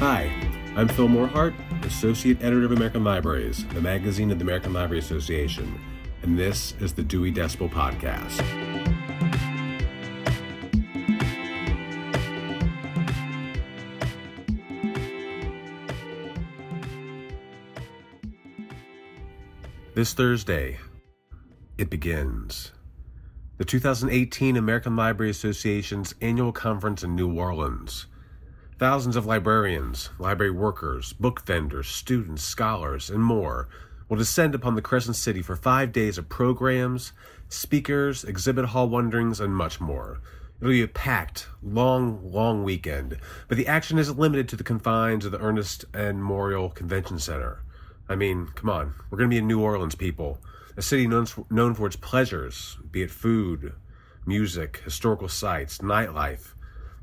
Hi, I'm Phil Morehart, Associate Editor of American Libraries, the magazine of the American Library Association, and this is the Dewey Decibel Podcast. This Thursday, it begins. The 2018 American Library Association's annual conference in New Orleans. Thousands of librarians, library workers, book vendors, students, scholars, and more will descend upon the Crescent City for five days of programs, speakers, exhibit hall wanderings, and much more. It'll be a packed, long, long weekend, but the action isn't limited to the confines of the Ernest N. Morial Convention Center. I mean, come on, we're going to be in New Orleans, people, a city known known for its pleasures, be it food, music, historical sites, nightlife,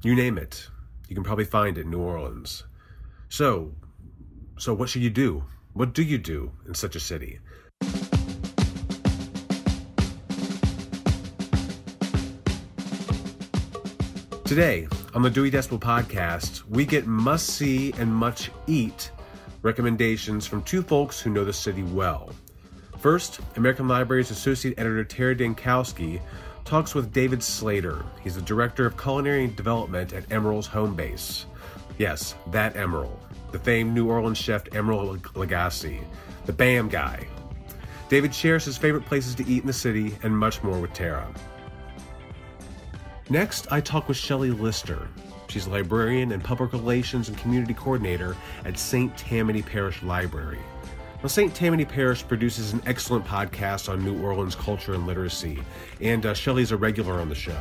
you name it. You can probably find it in New Orleans. So, so what should you do? What do you do in such a city? Today, on the Dewey Decibel podcast, we get must see and much eat recommendations from two folks who know the city well. First, American Library's Associate Editor Terra Dankowski talks with David Slater. He's the Director of Culinary Development at Emeril's home base. Yes, that Emeril, the famed New Orleans chef Emeril Lagasse, the BAM guy. David shares his favorite places to eat in the city and much more with Tara. Next, I talk with Shelley Lister. She's a librarian and public relations and community coordinator at St. Tammany Parish Library. Now, St. Tammany Parish produces an excellent podcast on New Orleans culture and literacy, and uh, Shelley's a regular on the show.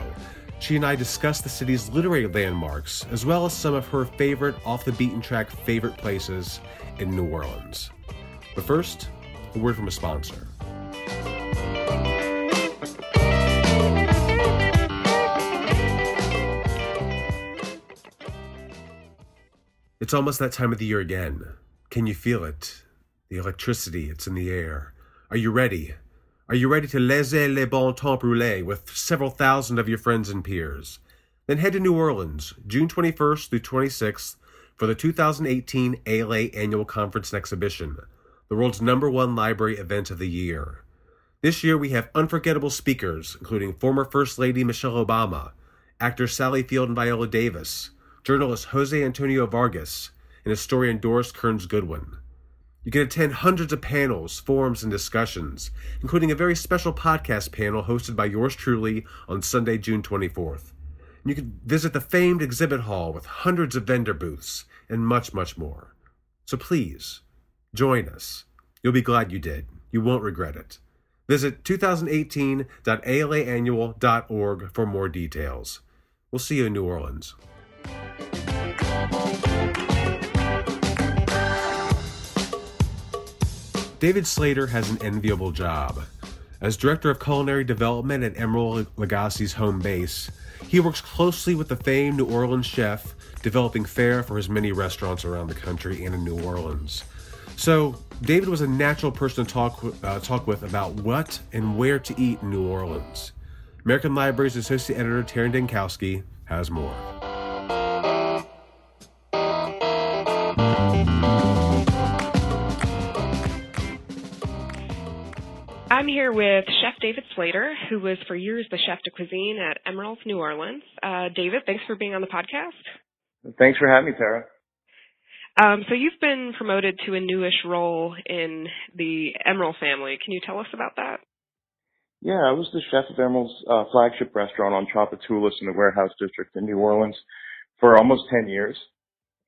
She and I discuss the city's literary landmarks, as well as some of her favorite off the beaten track favorite places in New Orleans. But first, a word from a sponsor. It's almost that time of the year again. Can you feel it? The electricity, it's in the air. Are you ready? Are you ready to laisser les bon temps brûler with several thousand of your friends and peers? Then head to New Orleans, June 21st through 26th, for the 2018 ALA Annual Conference and Exhibition, the world's number one library event of the year. This year we have unforgettable speakers, including former First Lady Michelle Obama, actor Sally Field and Viola Davis, journalist Jose Antonio Vargas, and historian Doris Kearns Goodwin. You can attend hundreds of panels, forums, and discussions, including a very special podcast panel hosted by yours truly on Sunday, June 24th. And you can visit the famed exhibit hall with hundreds of vendor booths and much, much more. So please, join us. You'll be glad you did. You won't regret it. Visit 2018.alaannual.org for more details. We'll see you in New Orleans. David Slater has an enviable job. As Director of Culinary Development at Emeril Lagasse's home base, he works closely with the famed New Orleans chef, developing fare for his many restaurants around the country and in New Orleans. So, David was a natural person to talk, uh, talk with about what and where to eat in New Orleans. American Library's Associate Editor Terra Dankowski has more. Here with Chef David Slater, who was for years the chef de cuisine at Emeril's New Orleans. Uh, David, thanks for being on the podcast. Thanks for having me, Terra. Um, so you've been promoted to a newish role in the Emeril family. Can you tell us about that? Yeah, I was the chef of Emeril's uh, flagship restaurant on Tchoupitoulas in the Warehouse District in New Orleans for almost 10 years.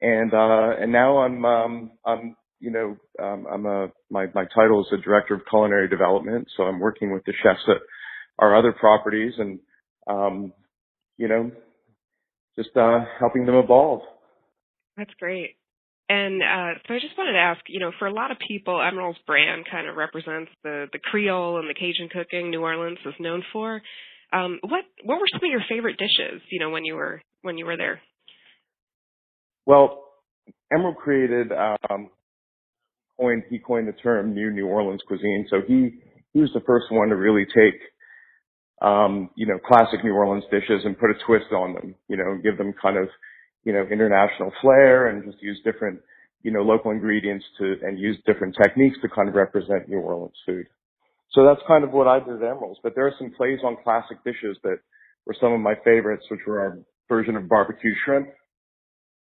And, uh, and now I'm, um, I'm you know, um, I'm a my my title is the director of culinary development, so I'm working with the chefs at our other properties, and um, you know, just uh, helping them evolve. That's great. And uh, so I just wanted to ask, you know, for a lot of people, Emeril's brand kind of represents the the Creole and the Cajun cooking New Orleans is known for. Um, what what were some of your favorite dishes, you know, when you were when you were there? Well, Emeril created um, coined he coined the term new New Orleans cuisine. So he he was the first one to really take um, you know classic New Orleans dishes and put a twist on them. You know, and give them kind of you know, international flair and just use different, you know, local ingredients to, and use different techniques to kind of represent New Orleans food. So that's kind of what I did at Emeril's. But there are some plays on classic dishes that were some of my favorites, which were our version of barbecue shrimp,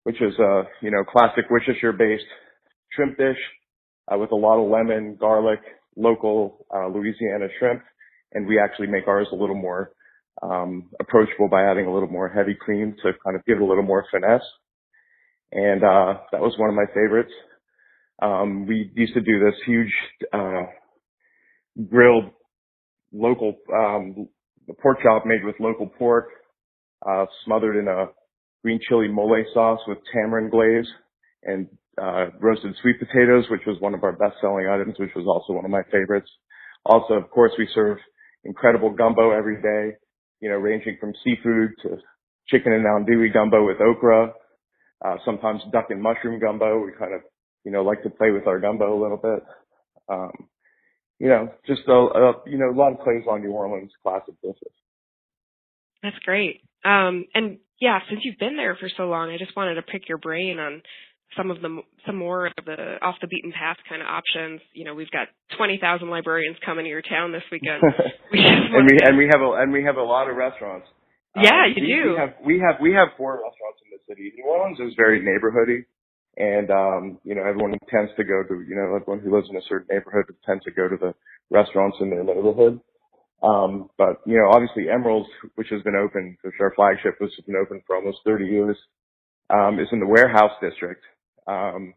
which is a, you know, classic Worcestershire based shrimp dish uh, with a lot of lemon, garlic, local uh, Louisiana shrimp, and we actually make ours a little more um, approachable by adding a little more heavy cream to kind of give it a little more finesse. And uh, that was one of my favorites. Um, we used to do this huge uh, grilled local um, pork chop made with local pork, uh, smothered in a green chili mole sauce with tamarind glaze and uh, roasted sweet potatoes, which was one of our best-selling items, which was also one of my favorites. Also, of course, we serve incredible gumbo every day, you know, ranging from seafood to chicken and andouille gumbo with okra, uh, sometimes duck and mushroom gumbo. We kind of, you know, like to play with our gumbo a little bit. Um, you know, just a, a, you know, a lot of plays on New Orleans classic dishes. That's great. Um, and yeah, since you've been there for so long, I just wanted to pick your brain on some of the some more of the off the beaten path kind of options. You know, we've got twenty thousand librarians coming to your town this weekend. We and we and we have a and we have a lot of restaurants. Yeah, um, you we, do. We have we have we have four restaurants in the city. New Orleans is very neighborhoody, and um, you know everyone tends to go to you know everyone who lives in a certain neighborhood tends to go to the restaurants in their neighborhood. Um, but you know obviously Emeril's, which has been open, which our flagship, which has been open for almost 30 years, um, is in the warehouse district um,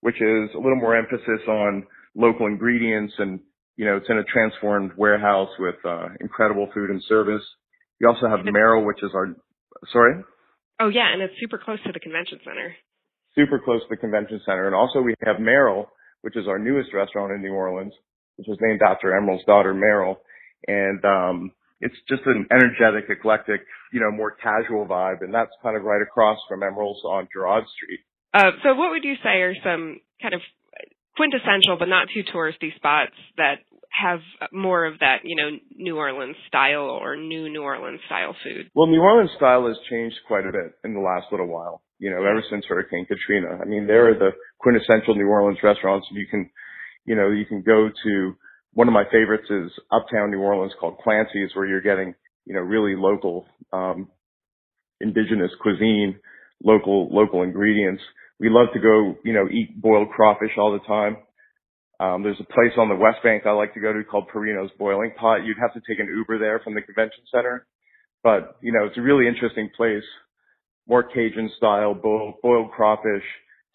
which is a little more emphasis on local ingredients and, you know, it's in a transformed warehouse with, uh, incredible food and service. We also have Meril, which is our, sorry? Oh yeah, and it's super close to the convention center. Super close to the convention center. And also we have Meril, which is our newest restaurant in New Orleans, which was named after Emeril's daughter, Meril. And, um, it's just an energetic, eclectic, you know, more casual vibe. And that's kind of right across from Emeril's on Girod Street. Uh, so what would you say are some kind of quintessential but not too touristy spots that have more of that, you know, New Orleans style or new New Orleans style food? Well, New Orleans style has changed quite a bit in the last little while. You know, ever since Hurricane Katrina. I mean, there are the quintessential New Orleans restaurants. You can, you know, you can go to one of my favorites is Uptown New Orleans called Clancy's, where you're getting, you know, really local, um, indigenous cuisine, local local ingredients we love to go, you know, eat boiled crawfish all the time. Um, there's a place on the West Bank I like to go to called Perino's Boiling Pot. You'd have to take an Uber there from the convention center, but you know, it's a really interesting place. More Cajun style, boiled, boiled crawfish,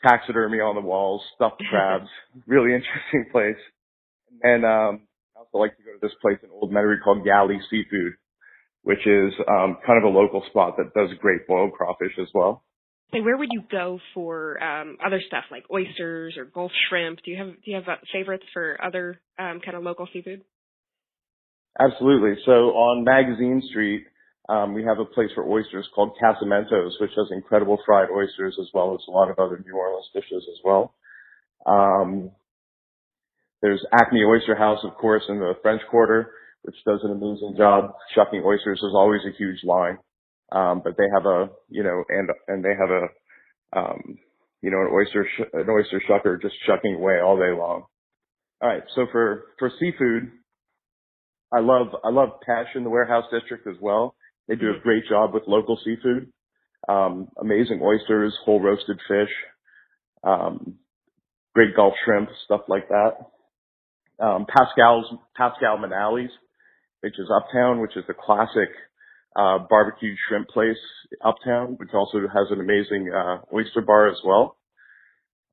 taxidermy on the walls, stuffed crabs. really interesting place. And um, I also like to go to this place in Old Metairie called Galley Seafood, which is um, kind of a local spot that does great boiled crawfish as well say where would you go for um, other stuff like oysters or Gulf shrimp? Do you have do you have uh, favorites for other um, kind of local seafood? Absolutely. So on Magazine Street, um, we have a place for oysters called Casamentos, which has incredible fried oysters as well as a lot of other New Orleans dishes as well. Um, there's Acme Oyster House, of course, in the French Quarter, which does an amazing job shucking oysters. There's always a huge line. Um, but they have a, you know, and, and they have a, um, you know, an oyster, sh- an oyster shucker just shucking away all day long. All right. So for, for seafood, I love, I love in the warehouse district as well. They do a great job with local seafood. Um, amazing oysters, whole roasted fish, um, great Gulf shrimp, stuff like that. Um, Pascal's, Pascal Manale's, which is uptown, which is a classic uh, barbecued shrimp place uptown, which also has an amazing uh, oyster bar as well.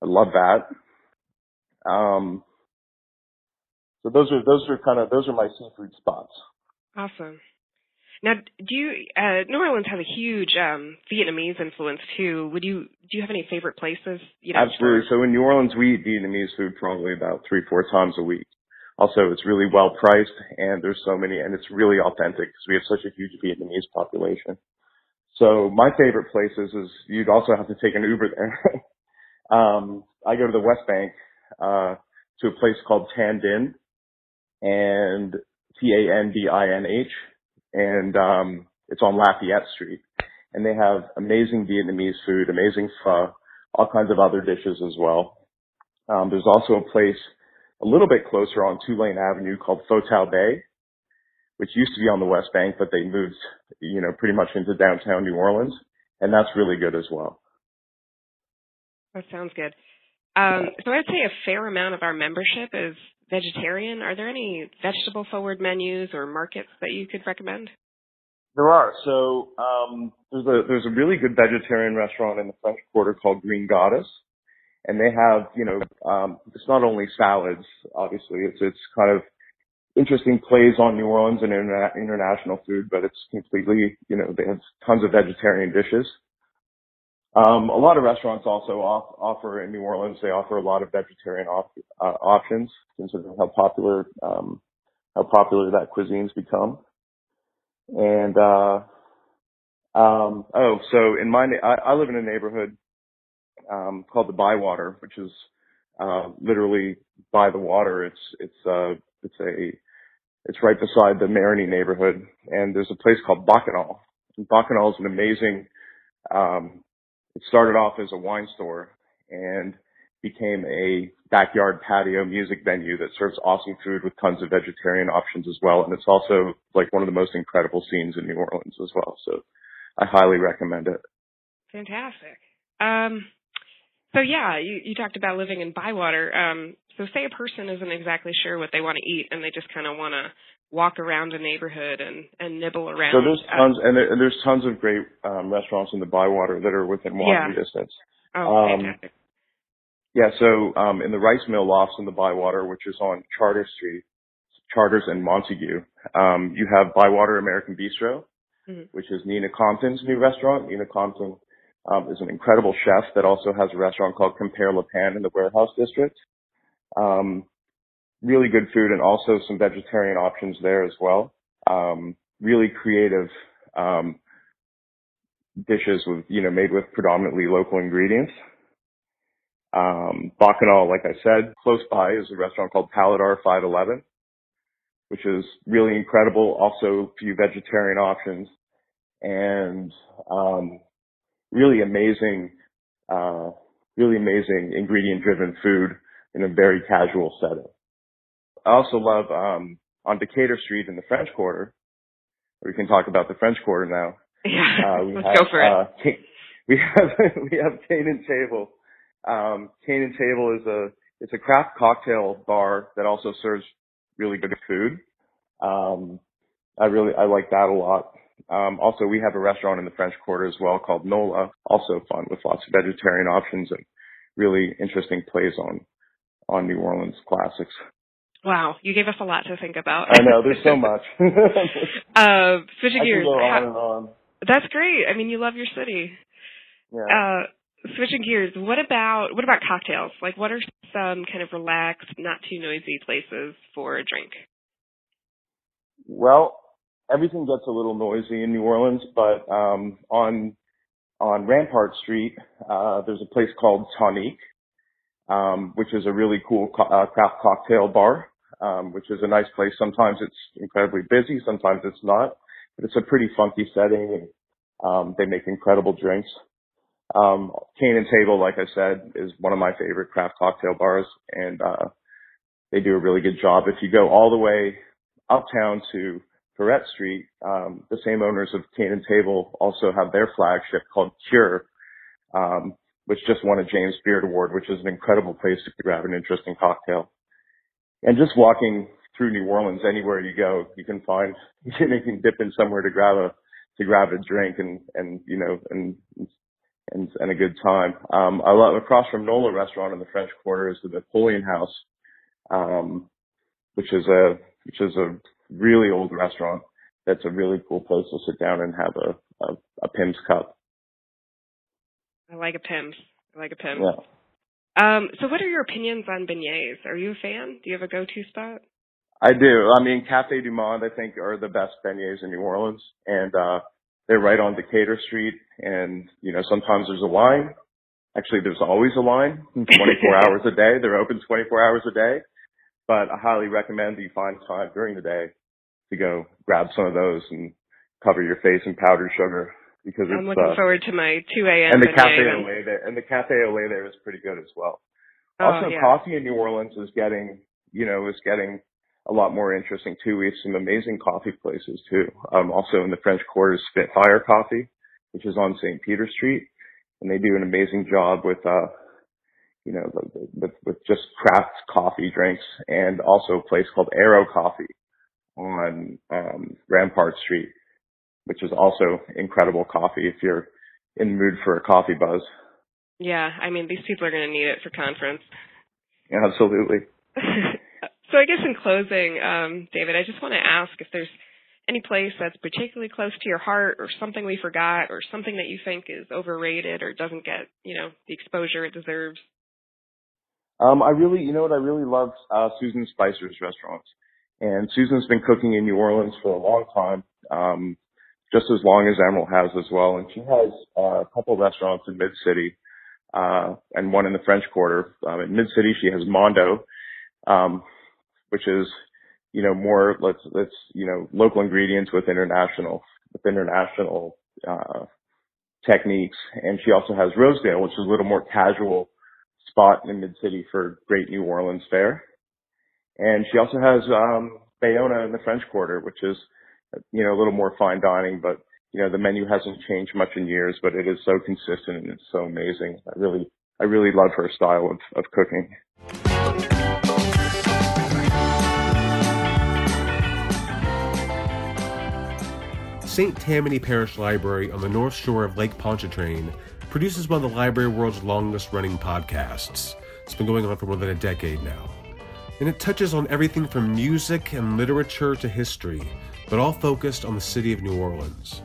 I love that. Um, so those are those are kind of those are my seafood spots. Awesome. Now, do you uh, New Orleans has a huge um, Vietnamese influence too? Would you do you have any favorite places? You know, Absolutely. So in New Orleans, we eat Vietnamese food probably about three four times a week. Also, it's really well priced and there's so many, and it's really authentic because we have such a huge Vietnamese population. So my favorite places is you'd also have to take an Uber there. um, I go to the West Bank, uh, to a place called Tan Dinh and T-A-N-D-I-N-H and, um, it's on Lafayette Street. and they have amazing Vietnamese food, amazing pho, all kinds of other dishes as well. Um, there's also a place a little bit closer on Tulane Avenue called Pho Bay, which used to be on the West Bank, but they moved, you know, pretty much into downtown New Orleans, and that's really good as well. That sounds good. Um, so I'd say a fair amount of our membership is vegetarian. Are there any vegetable forward menus or markets that you could recommend? There are. So um, there's a there's a really good vegetarian restaurant in the French Quarter called Green Goddess, and they have you know um, it's not only salads. Obviously, it's it's kind of interesting plays on New Orleans and interna- international food, but it's completely you know they have tons of vegetarian dishes. Um, a lot of restaurants also off, offer in New Orleans. They offer a lot of vegetarian op- uh, options, considering how popular um, how popular that cuisine's become. And uh, um, oh, so in my I, I live in a neighborhood um, called the Bywater, which is uh, literally by the water. It's it's uh, it's a it's right beside the Marigny neighborhood, and there's a place called Bacchanal. And Bacchanal is an amazing um, it started off as a wine store and became a backyard patio music venue that serves awesome food with tons of vegetarian options as well. And it's also like one of the most incredible scenes in New Orleans as well. So I highly recommend it. Fantastic. Um, so yeah, you, you talked about living in Bywater. Um, so say a person isn't exactly sure what they want to eat and they just kind of want to walk around a neighborhood and and nibble around. So there's tons and, there, and there's tons of great um, restaurants in the Bywater that are within walking yeah. distance. Oh, um, fantastic. Yeah, so um, in the rice mill lofts in the Bywater, which is on Charter Street, Chartres and Montague, um, you have Bywater American Bistro, mm-hmm. which is Nina Compton's new restaurant. Nina Compton um, is an incredible chef that also has a restaurant called Compère Lapin in the Warehouse District. Um, really good food and also some vegetarian options there as well. Um, really creative um, dishes with you know made with predominantly local ingredients. Um, Bacchanal, like I said, close by is a restaurant called Paladar 511, which is really incredible. Also, a few vegetarian options and um, really amazing, uh, really amazing ingredient-driven food in a very casual setting. I also love um, on Decatur Street in the French Quarter. We can talk about the French Quarter now. Yeah, uh, let's have, go for it. Uh, we have we have Cane and Table. Um, Cane and Table is a it's a craft cocktail bar that also serves really good food. Um, I really I like that a lot. Um, also, we have a restaurant in the French Quarter as well called Nola, also fun with lots of vegetarian options and really interesting plays on on New Orleans classics. Wow, you gave us a lot to think about. I know, there's so much. uh, switching I gears. Can go on and on. That's great. I mean, you love your city. Yeah. Uh, switching gears, what about what about cocktails? Like, what are some kind of relaxed, not too noisy places for a drink? Well, everything gets a little noisy in New Orleans, but um, on on Rampart Street, uh, there's a place called Tonique, um, which is a really cool co- uh, craft cocktail bar um, which is a nice place. Sometimes it's incredibly busy, sometimes it's not, but it's a pretty funky setting um, they make incredible drinks. Um, Cane and Table, like I said, is one of my favorite craft cocktail bars and, uh, they do a really good job. If you go all the way uptown to Freret Street, um, the same owners of Cane and Table also have their flagship called Cure, um, which just won a James Beard Award, which is an incredible place to grab an interesting cocktail and just walking through New Orleans, anywhere you go, you can find you can dip in somewhere to grab a to grab a drink and and you know and and and a good time. Um, I love across from Nola Restaurant in the French Quarter is the Napoleon House, um, which is a which is a really old restaurant. That's a really cool place to sit down and have a a, a Pimm's cup. I like a Pimm's. I like a Pimm's. Yeah. Um, so what are your opinions on beignets? Are you a fan? Do you have a go-to spot? I do. I mean, Cafe Du Monde, I think, are the best beignets in New Orleans, and uh, they're right on Decatur Street. And you know, sometimes there's a line. Actually, there's always a line, 24 hours a day. They're open 24 hours a day. But I highly recommend that you find time during the day to go grab some of those and cover your face in powdered sugar. because I'm it's looking uh, forward to my 2 a.m. and the cafe and- lait there and the cafe lait there is pretty good as well. Oh, also, yeah. coffee in New Orleans is getting you know is getting a lot more interesting too. We have some amazing coffee places too. Um, also in the French Quarter is Spitfire Coffee, which is on St. Peter Street, and they do an amazing job with uh you know with with just craft coffee drinks, and also a place called Arrow Coffee on um, Rampart Street, which is also incredible coffee if you're in the mood for a coffee buzz. Yeah, I mean, these people are going to need it for conference. Yeah, absolutely. so I guess in closing, um, David, I just want to ask if there's any place that's particularly close to your heart or something we forgot or something that you think is overrated or doesn't get, you know, the exposure it deserves. Um, I really, you know what, I really love uh, Susan Spicer's restaurants. And Susan's been cooking in New Orleans for a long time, um, just as long as Emeril has as well. And she has uh, a couple restaurants in Mid City, uh, and one in the French Quarter. Um, in Mid City, she has Mondo, um, which is, you know, more let's let's you know local ingredients with international with international uh, techniques. And she also has Rosedale, which is a little more casual spot in Mid City for great New Orleans fare. And she also has um Bayona in the French Quarter, which is you know a little more fine dining, but you know the menu hasn't changed much in years, but it is so consistent and it's so amazing. I really I really love her style of, of cooking. St. Tammany Parish Library on the north shore of Lake Pontchartrain produces one of the library world's longest running podcasts. It's been going on for more than a decade now. And it touches on everything from music and literature to history, but all focused on the city of New Orleans.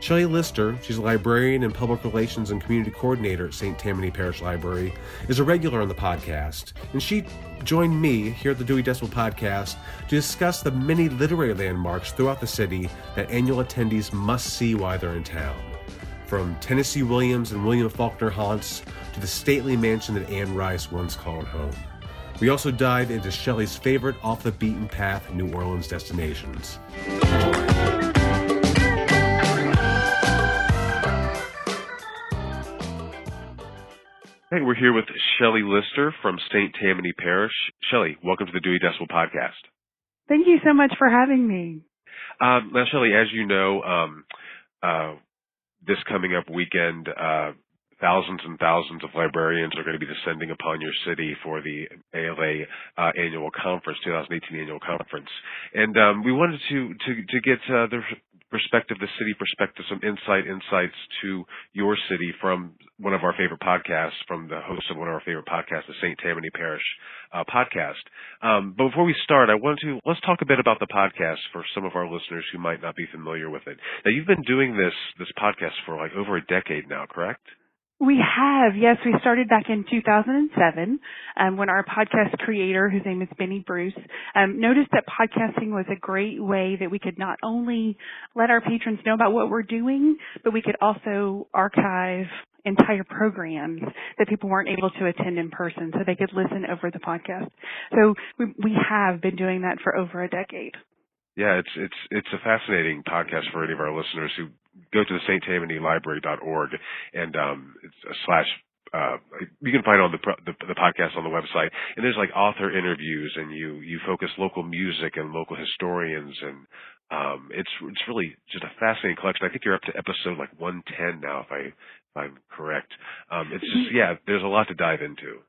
Shelley Lister, she's a librarian and public relations and community coordinator at St. Tammany Parish Library, is a regular on the podcast, and she joined me here at the Dewey Decibel Podcast to discuss the many literary landmarks throughout the city that annual attendees must see while they're in town. From Tennessee Williams and William Faulkner haunts to the stately mansion that Anne Rice once called home. We also dive into Shelley's favorite off the beaten path New Orleans destinations. Hey, we're here with Shelley Lister from St. Tammany Parish. Shelley, welcome to the Dewey Decibel Podcast. Thank you so much for having me. Um, now, Shelley, as you know, um, uh, this coming up weekend, uh, thousands and thousands of librarians are going to be descending upon your city for the ALA uh, annual conference, 2018 annual conference, and um, we wanted to to to get uh, the perspective, the city perspective, some insight, insights to your city from one of our favorite podcasts, from the host of one of our favorite podcasts, the St. Tammany Parish uh, podcast. Um, but before we start, I want to let's talk a bit about the podcast for some of our listeners who might not be familiar with it. Now, you've been doing this this podcast for like over a decade now, correct? We have, yes. We started back in 2007 um, when our podcast creator, whose name is Benny Bruce, um, noticed that podcasting was a great way that we could not only let our patrons know about what we're doing, but we could also archive entire programs that people weren't able to attend in person so they could listen over the podcast. So we, we have been doing that for over a decade. Yeah, it's it's it's a fascinating podcast for any of our listeners who go to the St. Tammany Library.org and um, it's a slash. Uh, you can find on the, the the podcast on the website, and there's like author interviews, and you you focus local music and local historians, and um, it's it's really just a fascinating collection. I think you're up to episode like 110 now, if I if I'm correct. Um, it's just yeah, there's a lot to dive into.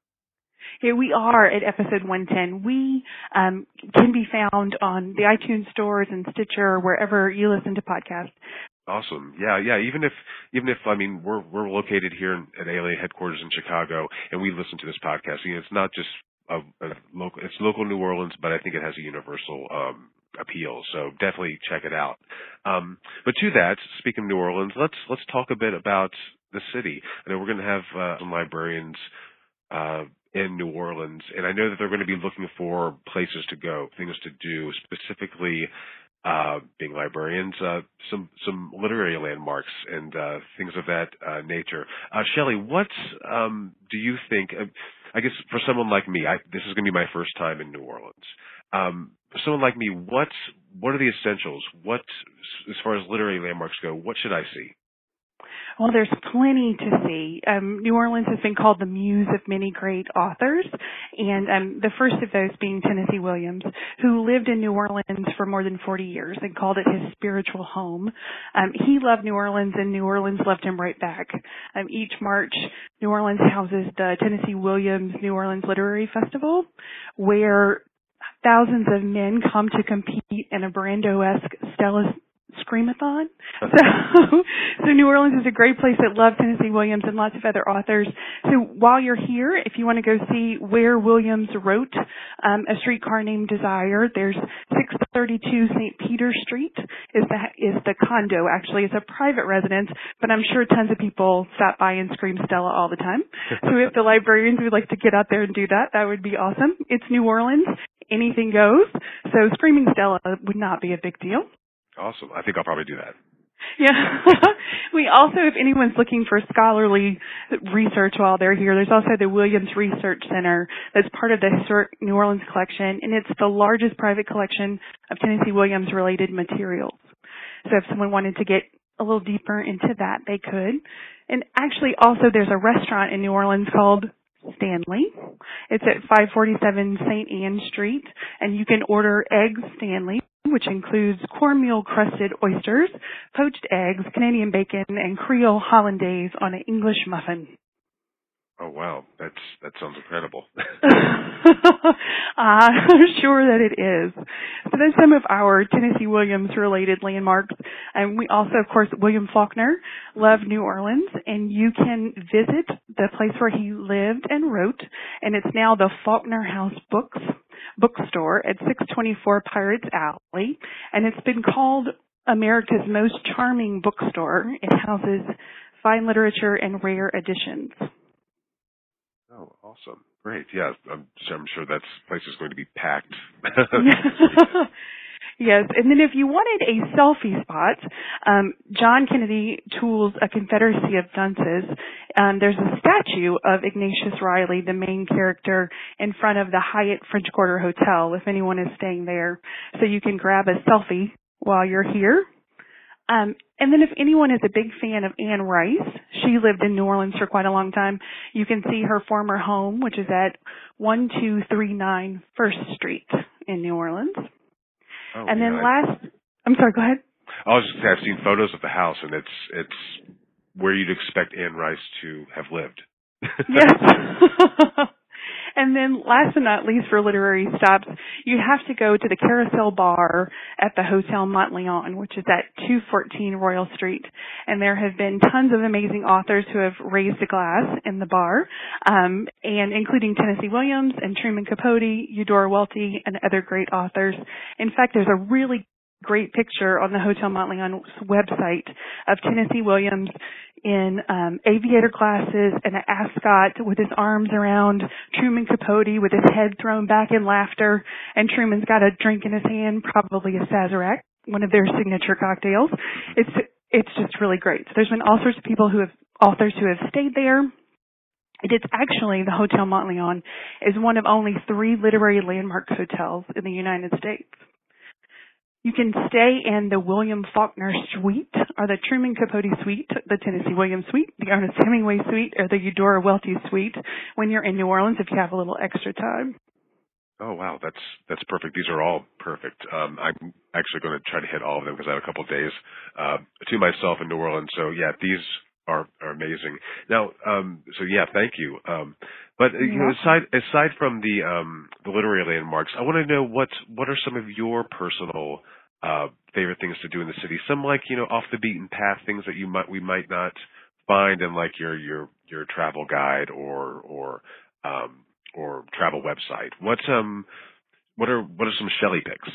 Here we are at episode 110. We um, can be found on the iTunes stores and Stitcher, wherever you listen to podcasts. Awesome. Yeah, yeah. Even if, even if, I mean, we're, we're located here in, at ALA headquarters in Chicago and we listen to this podcast. You know, it's not just a, a local, it's local New Orleans, but I think it has a universal, um, appeal. So definitely check it out. Um, but to that, speaking of New Orleans, let's, let's talk a bit about the city. I know we're going to have, uh, some librarians, uh, in New Orleans, and I know that they're going to be looking for places to go, things to do, specifically uh, being librarians, uh, some some literary landmarks and uh, things of that uh, nature. Uh, Shelley, what um, do you think? Uh, I guess for someone like me, I, this is going to be my first time in New Orleans. Um, for someone like me, what what are the essentials? What, as far as literary landmarks go, what should I see? Well, there's plenty to see. Um, New Orleans has been called the muse of many great authors, and um, the first of those being Tennessee Williams, who lived in New Orleans for more than 40 years and called it his spiritual home. Um, he loved New Orleans, and New Orleans loved him right back. Um, each March, New Orleans houses the Tennessee Williams New Orleans Literary Festival, where thousands of men come to compete in a Brando-esque Screamathon. So, so New Orleans is a great place that loves Tennessee Williams and lots of other authors. So while you're here, if you want to go see where Williams wrote um, A Streetcar Named Desire, there's 632 St. Peter Street is the is the condo. Actually, it's a private residence, but I'm sure tons of people stop by and scream Stella all the time. so if the librarians would like to get out there and do that, that would be awesome. It's New Orleans. Anything goes. So screaming Stella would not be a big deal. Awesome. I think I'll probably do that. Yeah. we also, if anyone's looking for scholarly research while they're here, there's also the Williams Research Center that's part of the Historic New Orleans Collection, and it's the largest private collection of Tennessee Williams related materials. So if someone wanted to get a little deeper into that, they could. And actually also there's a restaurant in New Orleans called Stanley. It's at 547 St. Anne Street, and you can order eggs Stanley which includes cornmeal crusted oysters, poached eggs, Canadian bacon, and Creole hollandaise on an English muffin. Oh wow, that's that sounds incredible. I'm sure that it is. So there's some of our Tennessee Williams related landmarks, and we also, of course, William Faulkner loved New Orleans, and you can visit the place where he lived and wrote, and it's now the Faulkner House Books bookstore at 624 Pirates Alley, and it's been called America's most charming bookstore. It houses fine literature and rare editions. Oh, awesome. Great. Yeah, I'm, I'm sure that place is going to be packed. Yes, and then if you wanted a selfie spot, um, John Kennedy Toole's a Confederacy of Dunces. Um, there's a statue of Ignatius Reilly, the main character, in front of the Hyatt French Quarter Hotel. If anyone is staying there, so you can grab a selfie while you're here. Um, and then if anyone is a big fan of Anne Rice, she lived in New Orleans for quite a long time. You can see her former home, which is at 1239 First Street in New Orleans. Oh, and then I- last, I'm sorry, go ahead. I was just saying, I've seen photos of the house, and it's it's where you'd expect Anne Rice to have lived. Yes. and then last but not least for literary stops, you have to go to the Carousel Bar at the Hotel Monteleone, which is at 214 Royal Street. And there have been tons of amazing authors who have raised a glass in the bar, um, and including Tennessee Williams and Truman Capote, Eudora Welty, and other great authors. In fact, there's a really great picture on the Hotel Monteleone website of Tennessee Williams in um, aviator glasses and an ascot with his arms around Truman Capote with his head thrown back in laughter, and Truman's got a drink in his hand, probably a Sazerac, one of their signature cocktails. It's it's just really great. So there's been all sorts of people who have authors who have stayed there. It is actually the Hotel Monteleone is one of only three literary landmark hotels in the United States. You can stay in the William Faulkner Suite, or the Truman Capote Suite, the Tennessee Williams Suite, the Ernest Hemingway Suite, or the Eudora Welty Suite when you're in New Orleans if you have a little extra time. Oh wow, that's that's perfect. These are all perfect. Um, I'm actually going to try to hit all of them because I have a couple of days uh, to myself in New Orleans. So yeah, these are, are amazing. Now, um, so yeah, thank you. Um, but uh, you know, aside aside from the um, the literary landmarks, I want to know what what are some of your personal uh, favorite things to do in the city? Some like you know off the beaten path things that you might we might not find in like your your your travel guide or or um, or travel website. What's um what are what are some Shelley picks?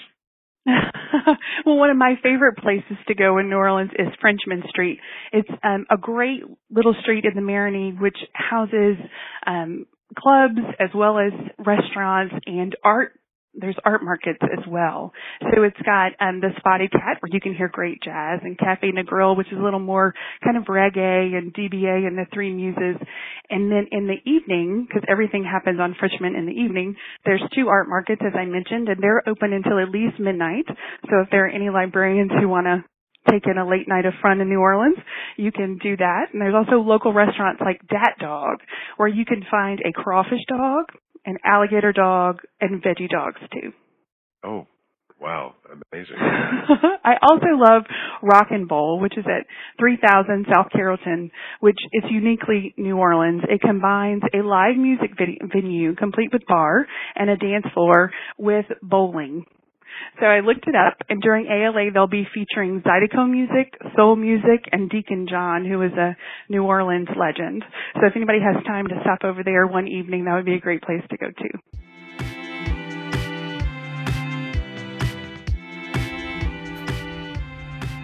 well, one of my favorite places to go in New Orleans is Frenchmen Street. It's um, a great little street in the Marigny, which houses um, clubs as well as restaurants and art. There's art markets as well. So it's got um, the Spotted Cat, where you can hear great jazz, and Cafe Negril, which is a little more kind of reggae and DBA and the Three Muses. And then in the evening, because everything happens on Frenchmen in the evening, there's two art markets, as I mentioned, and they're open until at least midnight. So if there are any librarians who want to take in a late night of fun in New Orleans, you can do that. And there's also local restaurants like Dat Dog, where you can find a crawfish dog, an alligator dog, and veggie dogs too. Oh, wow, amazing. I also love Rock and Bowl, which is at 3000 South Carrollton, which is uniquely New Orleans. It combines a live music venue complete with bar and a dance floor with bowling. So I looked it up, and during ALA, they'll be featuring Zydeco music, soul music, and Deacon John, who is a New Orleans legend. So if anybody has time to stop over there one evening, that would be a great place to go to.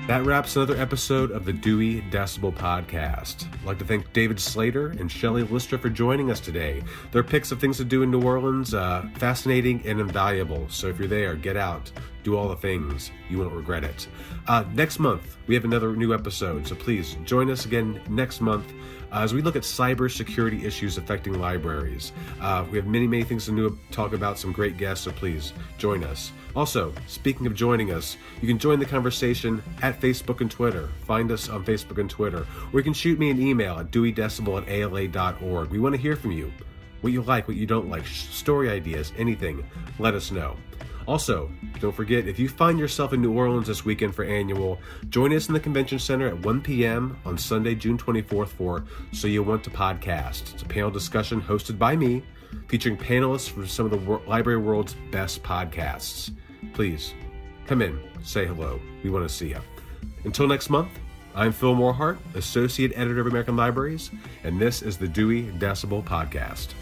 That wraps another episode of the Dewey Decibel Podcast. I'd like to thank David Slater and Shelley Lister for joining us today. Their picks of things to do in New Orleans, uh, fascinating and invaluable. So if you're there, get out, do all the things. You won't regret it. Uh, next month, we have another new episode. So please join us again next month uh, as we look at cybersecurity issues affecting libraries. Uh, we have many, many things to talk about, some great guests, so please join us. Also, speaking of joining us, you can join the conversation at Facebook and Twitter. Find us on Facebook and Twitter, or you can shoot me an email at deweydecibel at ala.org. We want to hear from you. What you like, what you don't like, story ideas, anything, let us know. Also, don't forget if you find yourself in New Orleans this weekend for annual, join us in the convention center at 1 p.m. on Sunday, June 24th for So You Want to Podcast. It's a panel discussion hosted by me, featuring panelists from some of the library world's best podcasts. Please come in, say hello. We want to see you. Until next month, I'm Phil Morehart, Associate Editor of American Libraries, and this is the Dewey Decibel Podcast.